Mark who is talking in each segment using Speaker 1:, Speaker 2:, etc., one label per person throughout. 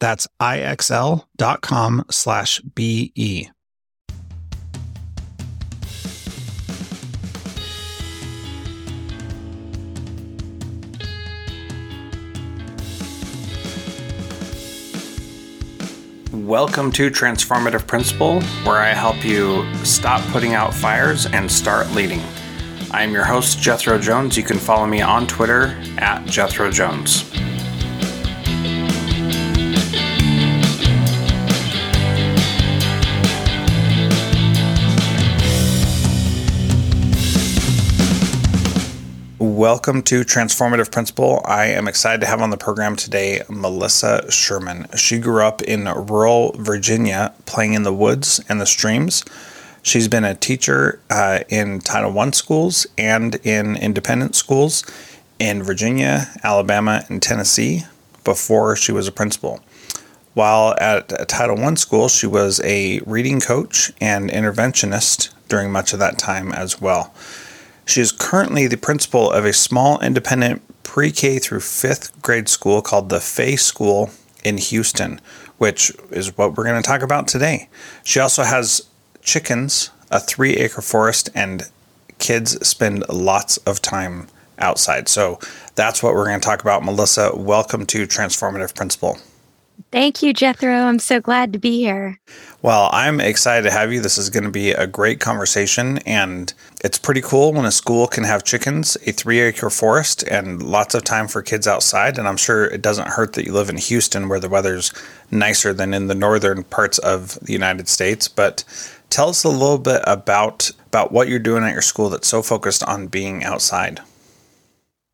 Speaker 1: That's ixl.com slash BE. Welcome to Transformative Principal, where I help you stop putting out fires and start leading. I'm your host, Jethro Jones. You can follow me on Twitter at Jethro Jones. Welcome to Transformative Principal. I am excited to have on the program today Melissa Sherman. She grew up in rural Virginia playing in the woods and the streams. She's been a teacher uh, in Title I schools and in independent schools in Virginia, Alabama, and Tennessee before she was a principal. While at a Title I school, she was a reading coach and interventionist during much of that time as well. She is currently the principal of a small independent pre K through fifth grade school called the Fay School in Houston, which is what we're going to talk about today. She also has chickens, a three acre forest, and kids spend lots of time outside. So that's what we're going to talk about. Melissa, welcome to Transformative Principal.
Speaker 2: Thank you, Jethro. I'm so glad to be here.
Speaker 1: Well, I'm excited to have you. This is going to be a great conversation, and it's pretty cool when a school can have chickens, a three acre forest, and lots of time for kids outside. And I'm sure it doesn't hurt that you live in Houston where the weather's nicer than in the northern parts of the United States. But tell us a little bit about, about what you're doing at your school that's so focused on being outside.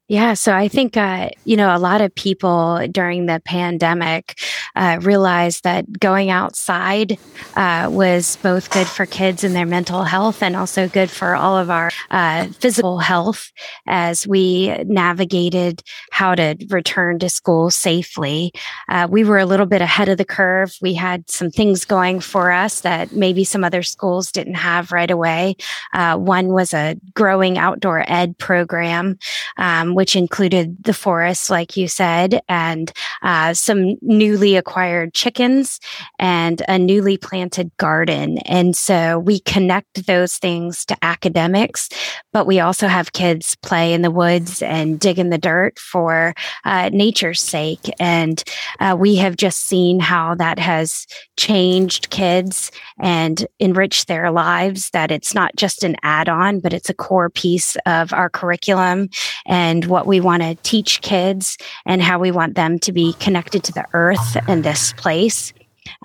Speaker 2: Yeah, so I think uh, you know a lot of people during the pandemic uh, realized that going outside uh, was both good for kids and their mental health, and also good for all of our uh, physical health as we navigated how to return to school safely. Uh, we were a little bit ahead of the curve. We had some things going for us that maybe some other schools didn't have right away. Uh, one was a growing outdoor ed program. Um, which included the forest, like you said, and uh, some newly acquired chickens and a newly planted garden. And so we connect those things to academics, but we also have kids play in the woods and dig in the dirt for uh, nature's sake. And uh, we have just seen how that has changed kids and enriched their lives, that it's not just an add on, but it's a core piece of our curriculum and what we want to teach kids and how we want them to be connected to the earth and this place.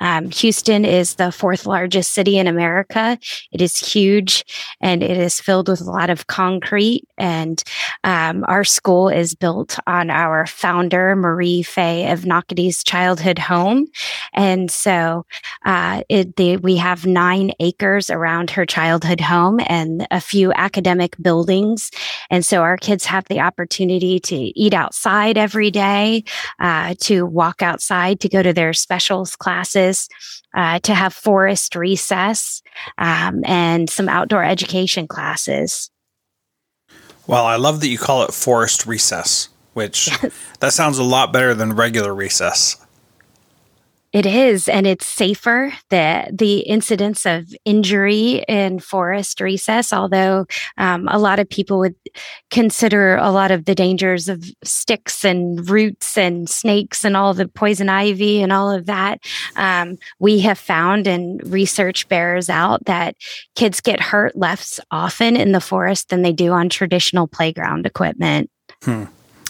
Speaker 2: Um, Houston is the fourth largest city in America. It is huge and it is filled with a lot of concrete. And um, our school is built on our founder, Marie Fay Evnochides' childhood home. And so uh, it, the, we have nine acres around her childhood home and a few academic buildings. And so our kids have the opportunity to eat outside every day, uh, to walk outside, to go to their specials class classes, uh, to have forest recess, um, and some outdoor education classes.
Speaker 1: Well, I love that you call it forest recess, which yes. that sounds a lot better than regular recess.
Speaker 2: It is, and it's safer. The the incidence of injury in forest recess, although um, a lot of people would consider a lot of the dangers of sticks and roots and snakes and all the poison ivy and all of that, um, we have found and research bears out that kids get hurt less often in the forest than they do on traditional playground equipment.
Speaker 1: Hmm.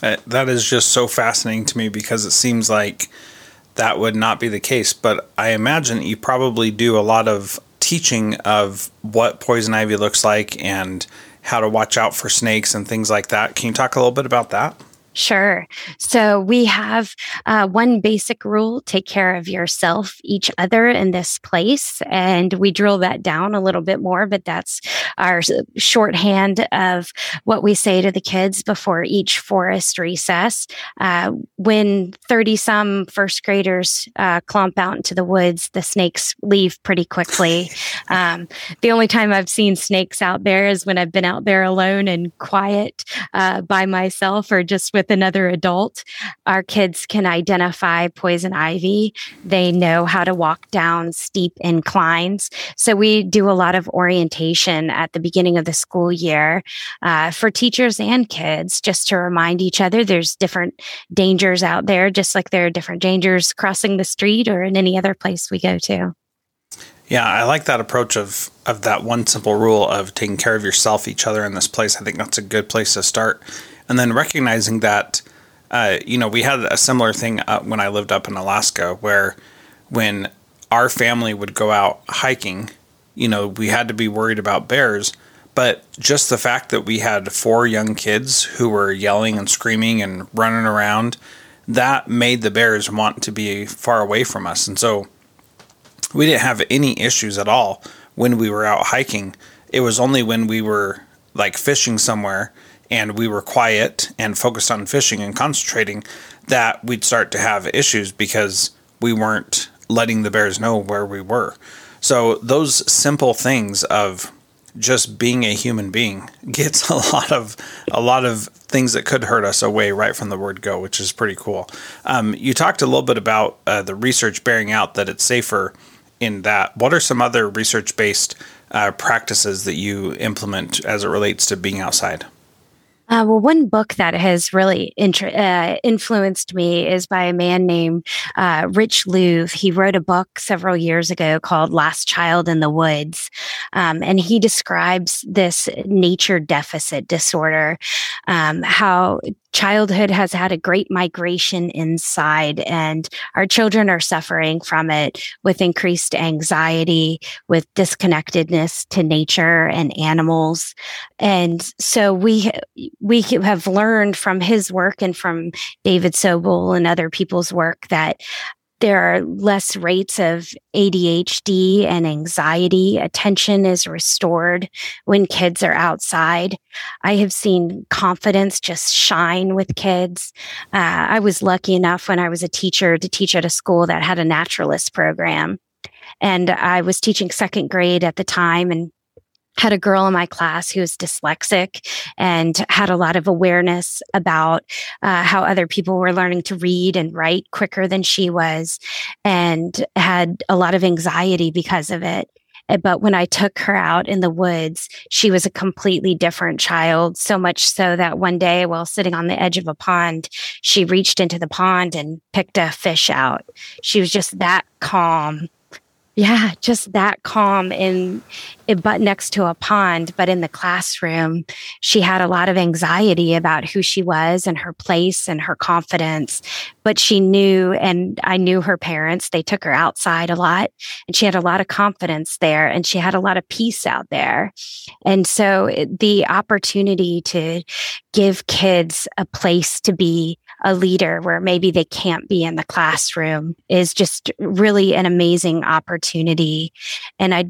Speaker 1: Uh, that is just so fascinating to me because it seems like that would not be the case. But I imagine you probably do a lot of teaching of what poison ivy looks like and how to watch out for snakes and things like that. Can you talk a little bit about that?
Speaker 2: Sure. So we have uh, one basic rule take care of yourself, each other in this place. And we drill that down a little bit more, but that's our shorthand of what we say to the kids before each forest recess. Uh, when 30 some first graders uh, clomp out into the woods, the snakes leave pretty quickly. Um, the only time I've seen snakes out there is when I've been out there alone and quiet uh, by myself or just with another adult, our kids can identify poison ivy. They know how to walk down steep inclines. So we do a lot of orientation at the beginning of the school year uh, for teachers and kids, just to remind each other there's different dangers out there, just like there are different dangers crossing the street or in any other place we go to.
Speaker 1: Yeah, I like that approach of of that one simple rule of taking care of yourself, each other in this place. I think that's a good place to start and then recognizing that uh, you know we had a similar thing uh, when I lived up in Alaska where when our family would go out hiking, you know, we had to be worried about bears. But just the fact that we had four young kids who were yelling and screaming and running around, that made the bears want to be far away from us. And so we didn't have any issues at all when we were out hiking. It was only when we were like fishing somewhere and we were quiet and focused on fishing and concentrating, that we'd start to have issues because we weren't letting the bears know where we were. So those simple things of just being a human being gets a lot of a lot of things that could hurt us away right from the word go, which is pretty cool. Um, you talked a little bit about uh, the research bearing out that it's safer in that. What are some other research based uh, practices that you implement as it relates to being outside?
Speaker 2: Uh, well, one book that has really uh, influenced me is by a man named uh, Rich Louv. He wrote a book several years ago called Last Child in the Woods. Um, and he describes this nature deficit disorder, um, how childhood has had a great migration inside and our children are suffering from it with increased anxiety with disconnectedness to nature and animals. And so we we have learned from his work and from David Sobel and other people's work that there are less rates of ADHD and anxiety. Attention is restored when kids are outside. I have seen confidence just shine with kids. Uh, I was lucky enough when I was a teacher to teach at a school that had a naturalist program. And I was teaching second grade at the time and had a girl in my class who was dyslexic and had a lot of awareness about uh, how other people were learning to read and write quicker than she was and had a lot of anxiety because of it. Eh, but when I took her out in the woods, she was a completely different child. So much so that one day, while sitting on the edge of a pond, she reached into the pond and picked a fish out. She was just that calm yeah, just that calm in, but next to a pond, but in the classroom, she had a lot of anxiety about who she was and her place and her confidence. But she knew, and I knew her parents, they took her outside a lot and she had a lot of confidence there and she had a lot of peace out there. And so the opportunity to give kids a place to be a leader where maybe they can't be in the classroom is just really an amazing opportunity. And I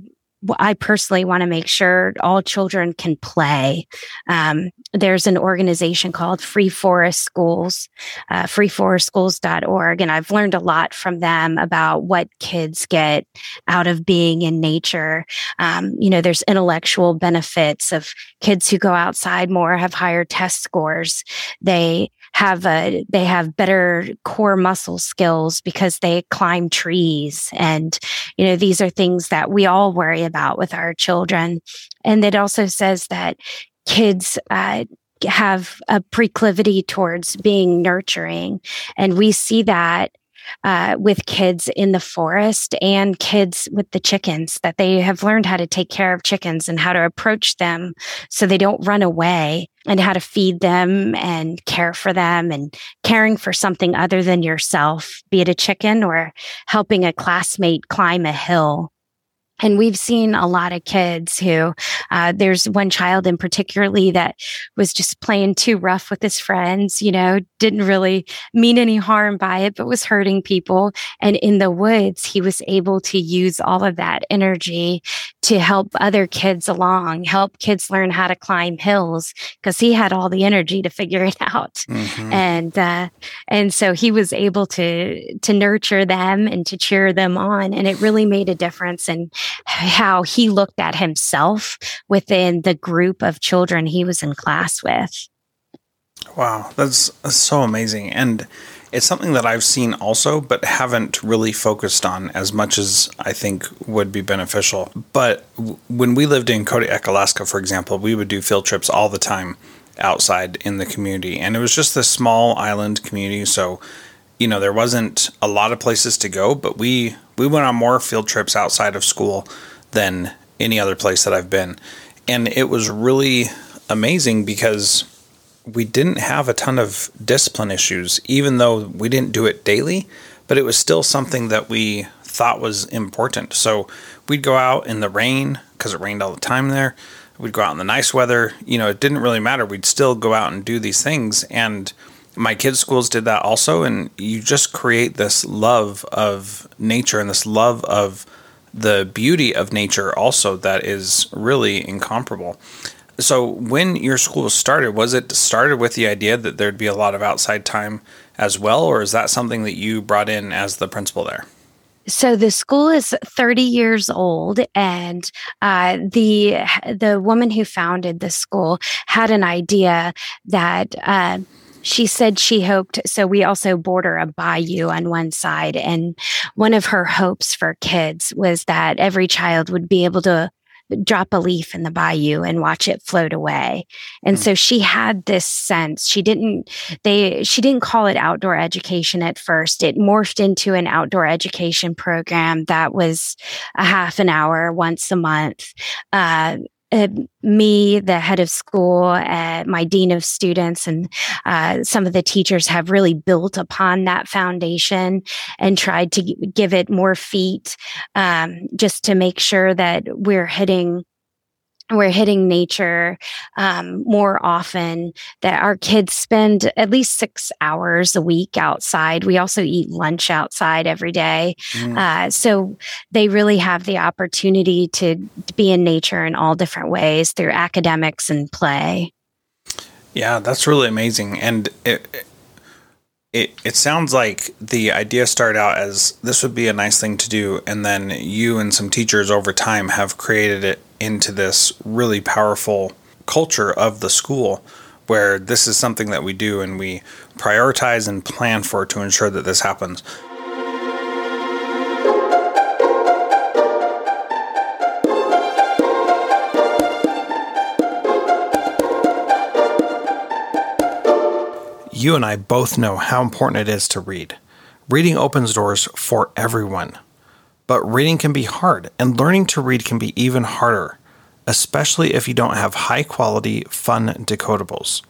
Speaker 2: I personally want to make sure all children can play. Um, there's an organization called Free Forest Schools, uh, freeforestschools.org. And I've learned a lot from them about what kids get out of being in nature. Um, you know, there's intellectual benefits of kids who go outside more have higher test scores. They have a they have better core muscle skills because they climb trees. And you know these are things that we all worry about with our children. And it also says that kids uh, have a proclivity towards being nurturing. And we see that uh, with kids in the forest and kids with the chickens that they have learned how to take care of chickens and how to approach them so they don't run away and how to feed them and care for them and caring for something other than yourself, be it a chicken or helping a classmate climb a hill. And we've seen a lot of kids who, uh, there's one child in particularly that was just playing too rough with his friends, you know, didn't really mean any harm by it, but was hurting people. And in the woods, he was able to use all of that energy to help other kids along, help kids learn how to climb hills because he had all the energy to figure it out. Mm-hmm. And, uh, and so he was able to, to nurture them and to cheer them on. And it really made a difference. And, how he looked at himself within the group of children he was in class with.
Speaker 1: Wow, that's, that's so amazing. And it's something that I've seen also, but haven't really focused on as much as I think would be beneficial. But when we lived in Kodiak, Alaska, for example, we would do field trips all the time outside in the community. And it was just this small island community. So, you know, there wasn't a lot of places to go, but we we went on more field trips outside of school than any other place that I've been. And it was really amazing because we didn't have a ton of discipline issues, even though we didn't do it daily, but it was still something that we thought was important. So we'd go out in the rain because it rained all the time there. We'd go out in the nice weather. You know, it didn't really matter. We'd still go out and do these things. And my kids' schools did that also, and you just create this love of nature and this love of the beauty of nature also that is really incomparable. So, when your school started, was it started with the idea that there'd be a lot of outside time as well, or is that something that you brought in as the principal there?
Speaker 2: So the school is 30 years old, and uh, the the woman who founded the school had an idea that. Uh, she said she hoped so we also border a bayou on one side and one of her hopes for kids was that every child would be able to drop a leaf in the bayou and watch it float away. And mm. so she had this sense. She didn't they she didn't call it outdoor education at first. It morphed into an outdoor education program that was a half an hour once a month. Uh, uh, me, the head of school, uh, my dean of students, and uh, some of the teachers have really built upon that foundation and tried to give it more feet um, just to make sure that we're hitting we're hitting nature um, more often that our kids spend at least six hours a week outside. We also eat lunch outside every day. Mm. uh, so they really have the opportunity to, to be in nature in all different ways through academics and play.
Speaker 1: Yeah that's really amazing and it, it, it sounds like the idea started out as this would be a nice thing to do and then you and some teachers over time have created it into this really powerful culture of the school where this is something that we do and we prioritize and plan for to ensure that this happens. You and I both know how important it is to read. Reading opens doors for everyone. But reading can be hard, and learning to read can be even harder, especially if you don't have high quality, fun decodables.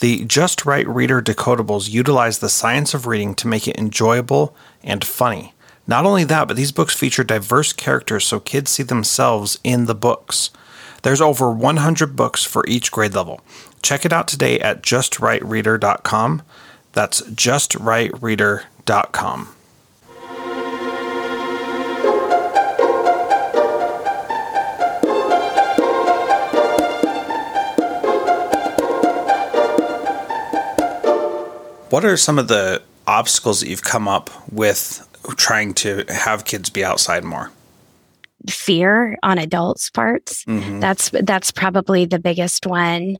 Speaker 1: The Just Right Reader decodables utilize the science of reading to make it enjoyable and funny. Not only that, but these books feature diverse characters so kids see themselves in the books. There's over 100 books for each grade level. Check it out today at justrightreader.com. That's justrightreader.com. What are some of the obstacles that you've come up with trying to have kids be outside more?
Speaker 2: fear on adults' parts. Mm-hmm. That's that's probably the biggest one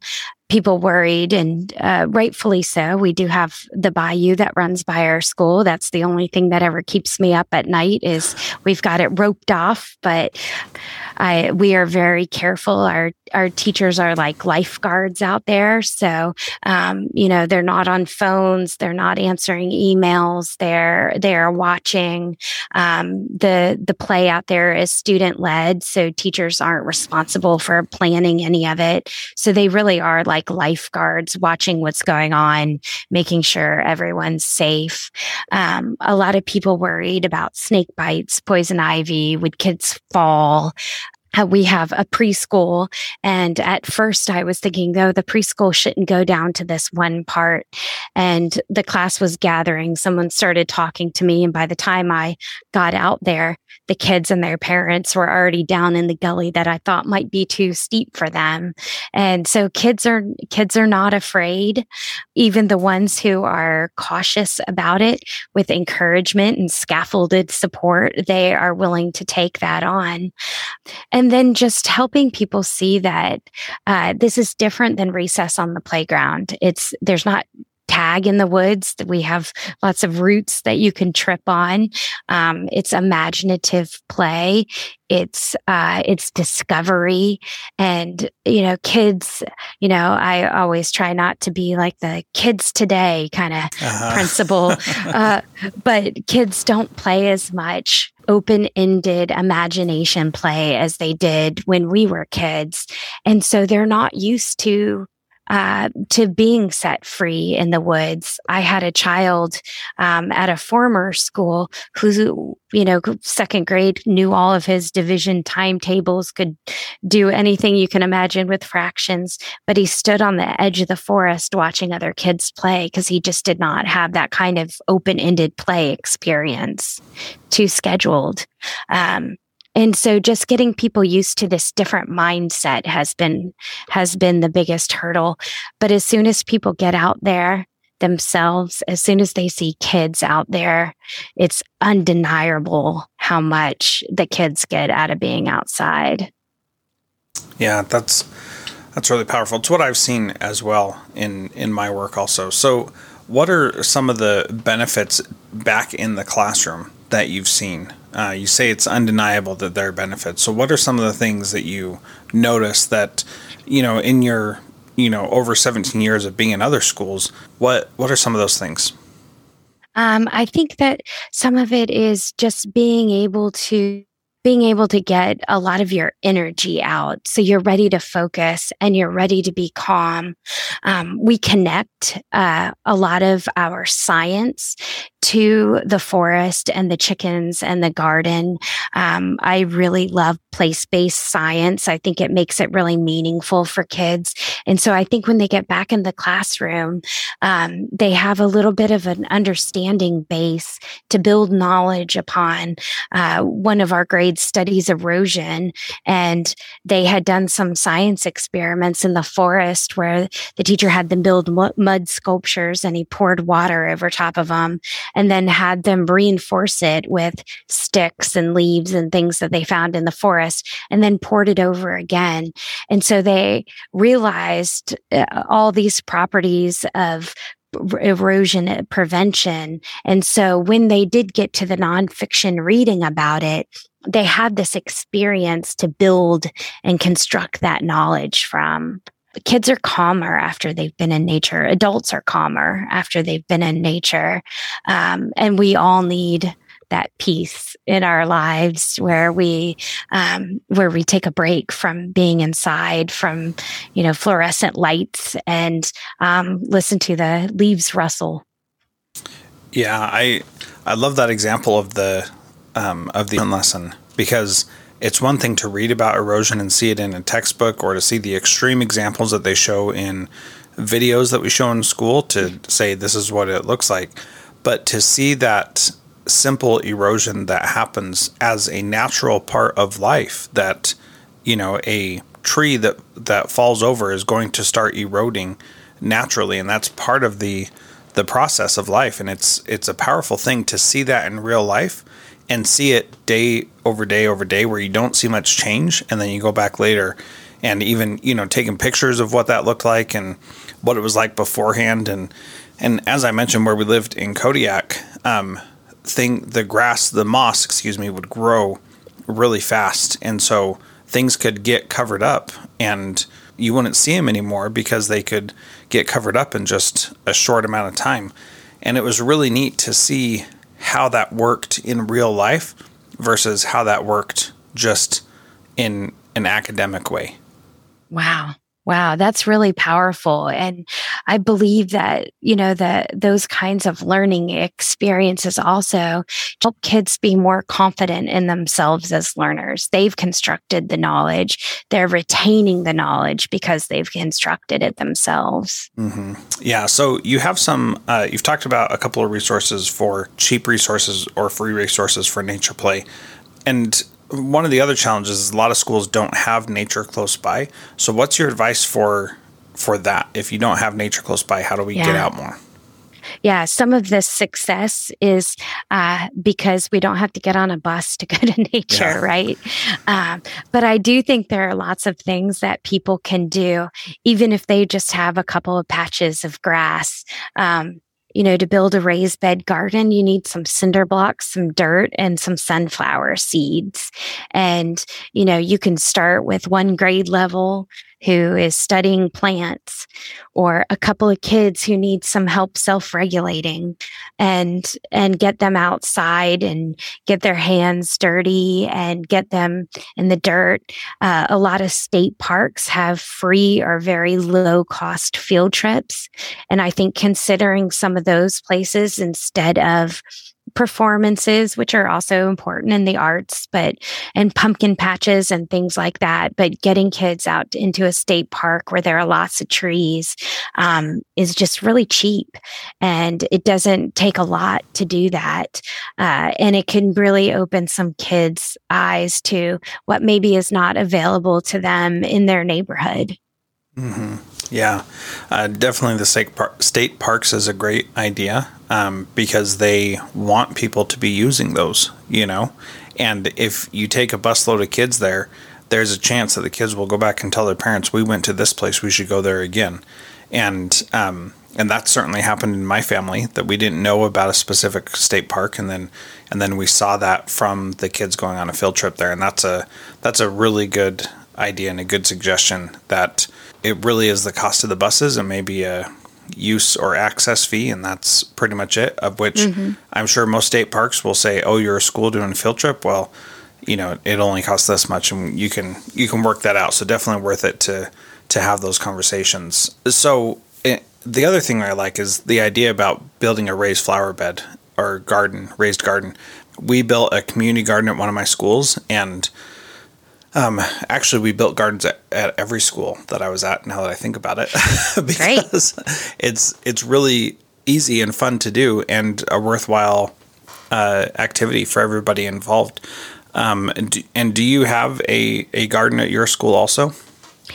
Speaker 2: people worried and uh, rightfully so. We do have the bayou that runs by our school. That's the only thing that ever keeps me up at night is we've got it roped off, but I, we are very careful. Our, our teachers are like lifeguards out there. So, um, you know, they're not on phones. They're not answering emails. They're, they're watching. Um, the, the play out there is student led. So teachers aren't responsible for planning any of it. So they really are like lifeguards watching what's going on, making sure everyone's safe. Um, a lot of people worried about snake bites, poison ivy, would kids fall? Uh, we have a preschool. And at first I was thinking, though, the preschool shouldn't go down to this one part. And the class was gathering. Someone started talking to me. And by the time I got out there, the kids and their parents were already down in the gully that I thought might be too steep for them. And so kids are, kids are not afraid. Even the ones who are cautious about it with encouragement and scaffolded support, they are willing to take that on. And and then just helping people see that uh, this is different than recess on the playground. It's there's not tag in the woods. That we have lots of roots that you can trip on. Um, it's imaginative play. It's uh, it's discovery, and you know, kids. You know, I always try not to be like the kids today kind of uh-huh. principal, uh, but kids don't play as much open ended imagination play as they did when we were kids. And so they're not used to uh, to being set free in the woods. I had a child um, at a former school who, you know, second grade knew all of his division timetables, could do anything you can imagine with fractions, but he stood on the edge of the forest watching other kids play because he just did not have that kind of open ended play experience, too scheduled. Um, and so just getting people used to this different mindset has been has been the biggest hurdle. But as soon as people get out there themselves as soon as they see kids out there it's undeniable how much the kids get out of being outside.
Speaker 1: Yeah that's that's really powerful. It's what i've seen as well in in my work also. So what are some of the benefits back in the classroom that you've seen uh, you say it's undeniable that there are benefits. So, what are some of the things that you notice that, you know, in your, you know, over 17 years of being in other schools, what what are some of those things?
Speaker 2: Um, I think that some of it is just being able to being able to get a lot of your energy out. So you're ready to focus and you're ready to be calm. Um, we connect uh, a lot of our science to the forest and the chickens and the garden. Um, I really love place based science. I think it makes it really meaningful for kids. And so I think when they get back in the classroom, um, they have a little bit of an understanding base to build knowledge upon. Uh, one of our grades studies erosion, and they had done some science experiments in the forest where the teacher had them build mud sculptures and he poured water over top of them and then had them reinforce it with sticks and leaves and things that they found in the forest and then poured it over again. And so they realized uh, all these properties of erosion prevention. And so when they did get to the nonfiction reading about it, they had this experience to build and construct that knowledge from kids are calmer after they've been in nature. Adults are calmer after they've been in nature. Um, and we all need that peace in our lives where we um, where we take a break from being inside from you know fluorescent lights and um, listen to the leaves rustle
Speaker 1: yeah i i love that example of the um, of the lesson because it's one thing to read about erosion and see it in a textbook or to see the extreme examples that they show in videos that we show in school to say this is what it looks like. But to see that simple erosion that happens as a natural part of life, that, you know, a tree that, that falls over is going to start eroding naturally. And that's part of the the process of life and it's it's a powerful thing to see that in real life and see it day over day over day where you don't see much change and then you go back later and even you know taking pictures of what that looked like and what it was like beforehand. And and as I mentioned where we lived in Kodiak um, thing the grass the moss excuse me would grow really fast. And so things could get covered up and you wouldn't see them anymore because they could get covered up in just a short amount of time. And it was really neat to see how that worked in real life versus how that worked just in an academic way.
Speaker 2: Wow. Wow, that's really powerful. And I believe that, you know, that those kinds of learning experiences also help kids be more confident in themselves as learners. They've constructed the knowledge, they're retaining the knowledge because they've constructed it themselves.
Speaker 1: Mm-hmm. Yeah. So you have some, uh, you've talked about a couple of resources for cheap resources or free resources for nature play. And one of the other challenges is a lot of schools don't have nature close by. So what's your advice for for that? If you don't have nature close by, how do we yeah. get out more?
Speaker 2: Yeah, some of this success is uh, because we don't have to get on a bus to go to nature, yeah. right? Um, but I do think there are lots of things that people can do, even if they just have a couple of patches of grass. Um, you know, to build a raised bed garden, you need some cinder blocks, some dirt, and some sunflower seeds. And, you know, you can start with one grade level who is studying plants or a couple of kids who need some help self-regulating and and get them outside and get their hands dirty and get them in the dirt. Uh, a lot of state parks have free or very low cost field trips and i think considering some of those places instead of performances, which are also important in the arts, but and pumpkin patches and things like that. But getting kids out into a state park where there are lots of trees um, is just really cheap, and it doesn't take a lot to do that, uh, and it can really open some kids' eyes to what maybe is not available to them in their neighborhood.
Speaker 1: Mm-hmm. Yeah, uh, definitely the state, par- state parks is a great idea um, because they want people to be using those, you know. And if you take a busload of kids there, there's a chance that the kids will go back and tell their parents, "We went to this place. We should go there again." And um, and that certainly happened in my family that we didn't know about a specific state park, and then and then we saw that from the kids going on a field trip there, and that's a that's a really good idea and a good suggestion that it really is the cost of the buses and maybe a use or access fee, and that's pretty much it. Of which mm-hmm. I'm sure most state parks will say, "Oh, you're a school doing a field trip." Well, you know, it only costs this much, and you can you can work that out. So definitely worth it to to have those conversations. So it, eh, the other thing I like is the idea about building a raised flower bed or garden, raised garden. We built a community garden at one of my schools, and um, actually, we built gardens at, at, every school that I was at. Now that I think about it, because Great. it's it's really easy and fun to do, and a worthwhile uh, activity for everybody involved. Um, and, do, and do you have a, a garden at your school also?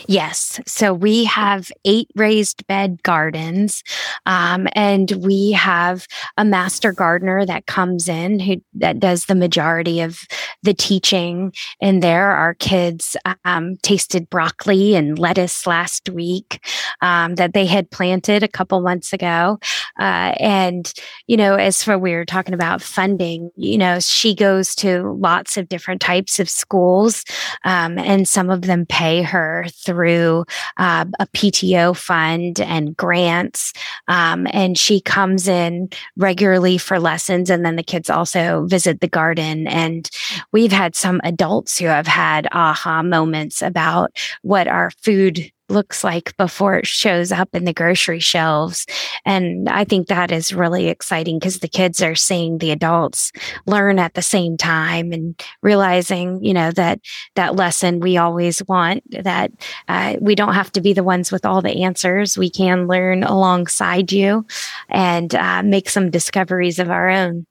Speaker 2: Yes. So we have eight raised bed gardens, um, and we have a master gardener that comes in who that does the majority of the teaching. And there, our kids um, tasted broccoli and lettuce last week um, that they had planted a couple months ago. Uh, and you know, as for we were talking about funding, you know, she goes to lots of different types of schools, um, and some of them pay her through uh, a PTO fund and grants. Um, and she comes in regularly for lessons. And then the kids also visit the garden. And we've had some adults who have had aha moments about what our food looks like before it shows up in the grocery shelves. And I think that is really exciting because the kids are seeing the adults learn at the same time and realizing, you know, that that lesson we always want that uh, we don't have to be the ones with all the answers. We can learn alongside you and uh, make some discoveries of our own.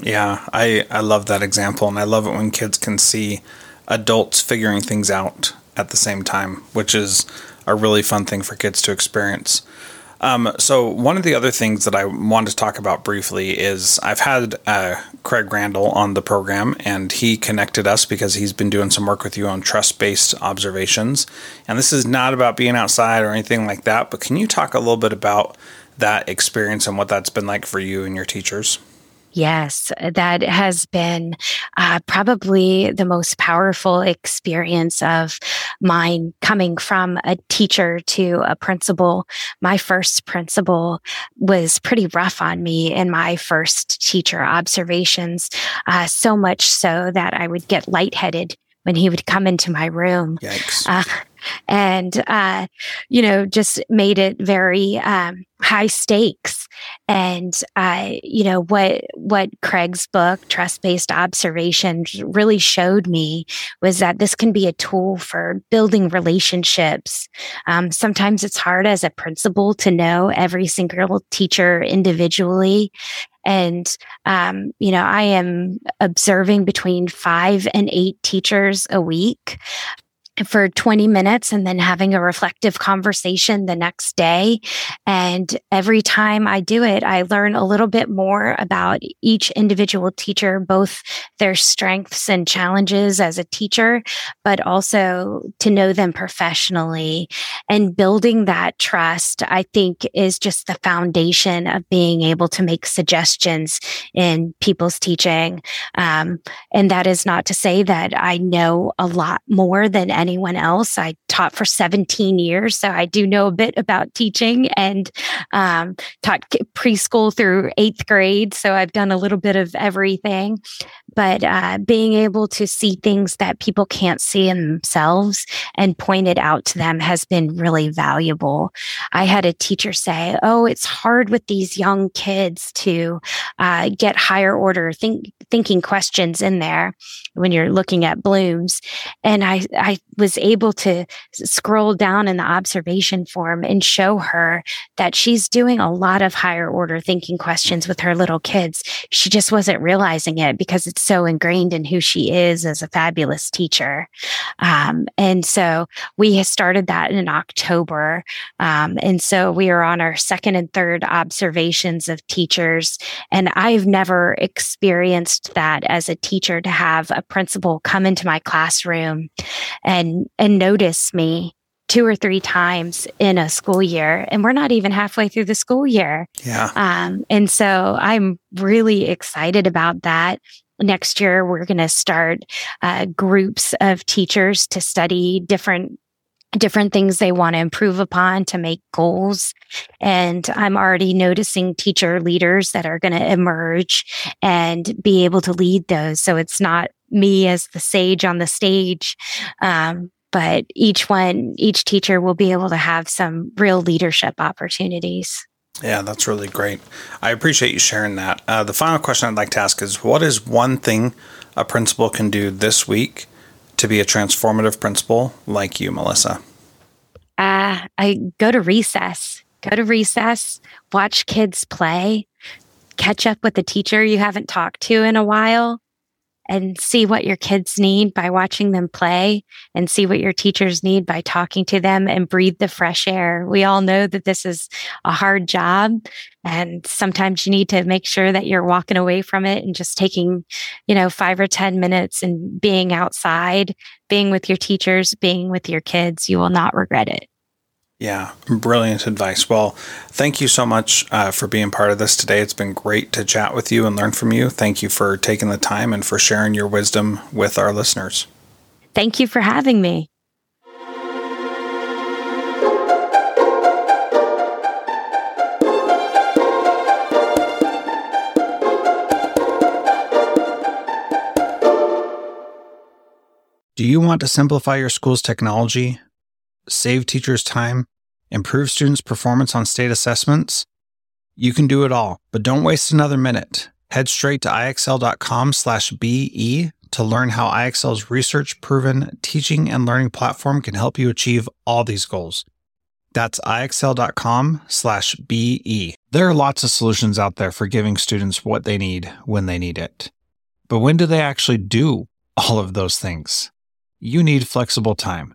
Speaker 1: Yeah, I, I love that example. And I love it when kids can see adults figuring things out at the same time, which is a really fun thing for kids to experience. Um, so one of the other things that I wanted to talk about briefly is I've had uh, Craig Randall on the program, and he connected us because he's been doing some work with you on trust-based observations. And this is not about being outside or anything like that, but can you talk a little bit about that experience and what that's been like for you and your teachers?
Speaker 2: Yes, that has been uh, probably the most powerful experience of mine coming from a teacher to a principal. My first principal was pretty rough on me in my first teacher observations, uh, so much so that I would get lightheaded when he would come into my room.
Speaker 1: Yikes. Uh,
Speaker 2: and, uh, you know, just made it very um, high stakes. And, uh, you know, what, what Craig's book, Trust Based Observation, really showed me was that this can be a tool for building relationships. Um, sometimes it's hard as a principal to know every single teacher individually. And, um, you know, I am observing between five and eight teachers a week for 20 minutes and then having a reflective conversation the next day. And every time I do it, I learn a little bit more about each individual teacher, both their strengths and challenges as a teacher, but also to know them professionally. And building that trust, I think, is just the foundation of being able to make suggestions in people's teaching. Um, and that is not to say that I know a lot more than anyone anyone else. I taught for 17 years, so I do know a bit about teaching and um, taught preschool through eighth grade. So I've done a little bit of everything. But uh, being able to see things that people can't see in themselves and point it out to them has been really valuable. I had a teacher say, Oh, it's hard with these young kids to uh, get higher order think- thinking questions in there when you're looking at Bloom's. And I, I was able to scroll down in the observation form and show her that she's doing a lot of higher order thinking questions with her little kids. She just wasn't realizing it because it's so ingrained in who she is as a fabulous teacher. Um, and so we started that in October. Um, and so we are on our second and third observations of teachers. And I've never experienced that as a teacher to have a principal come into my classroom and and notice me two or three times in a school year and we're not even halfway through the school year
Speaker 1: yeah
Speaker 2: um, and so i'm really excited about that next year we're going to start uh, groups of teachers to study different different things they want to improve upon to make goals. And I'm already noticing teacher leaders that are going to emerge and be able to lead those. So it's not me as the sage on the stage. Um, but each one, each teacher will be able to have some real leadership opportunities.
Speaker 1: Yeah, that's really great. I appreciate you sharing that. Uh, the final question I'd like to ask is what is one thing a principal can do this week to be a transformative principal like you, Melissa?
Speaker 2: Uh, I go to recess, go to recess, watch kids play, catch up with the teacher you haven't talked to in a while, and see what your kids need by watching them play and see what your teachers need by talking to them and breathe the fresh air. We all know that this is a hard job and sometimes you need to make sure that you're walking away from it and just taking, you know, 5 or 10 minutes and being outside, being with your teachers, being with your kids. You will not regret it.
Speaker 1: Yeah, brilliant advice. Well, thank you so much uh, for being part of this today. It's been great to chat with you and learn from you. Thank you for taking the time and for sharing your wisdom with our listeners.
Speaker 2: Thank you for having me.
Speaker 1: Do you want to simplify your school's technology? Save teachers time, improve students' performance on state assessments? You can do it all, but don't waste another minute. Head straight to ixl.com/be to learn how IXL's research-proven teaching and learning platform can help you achieve all these goals. That's ixl.com/be. There are lots of solutions out there for giving students what they need when they need it. But when do they actually do all of those things? You need flexible time.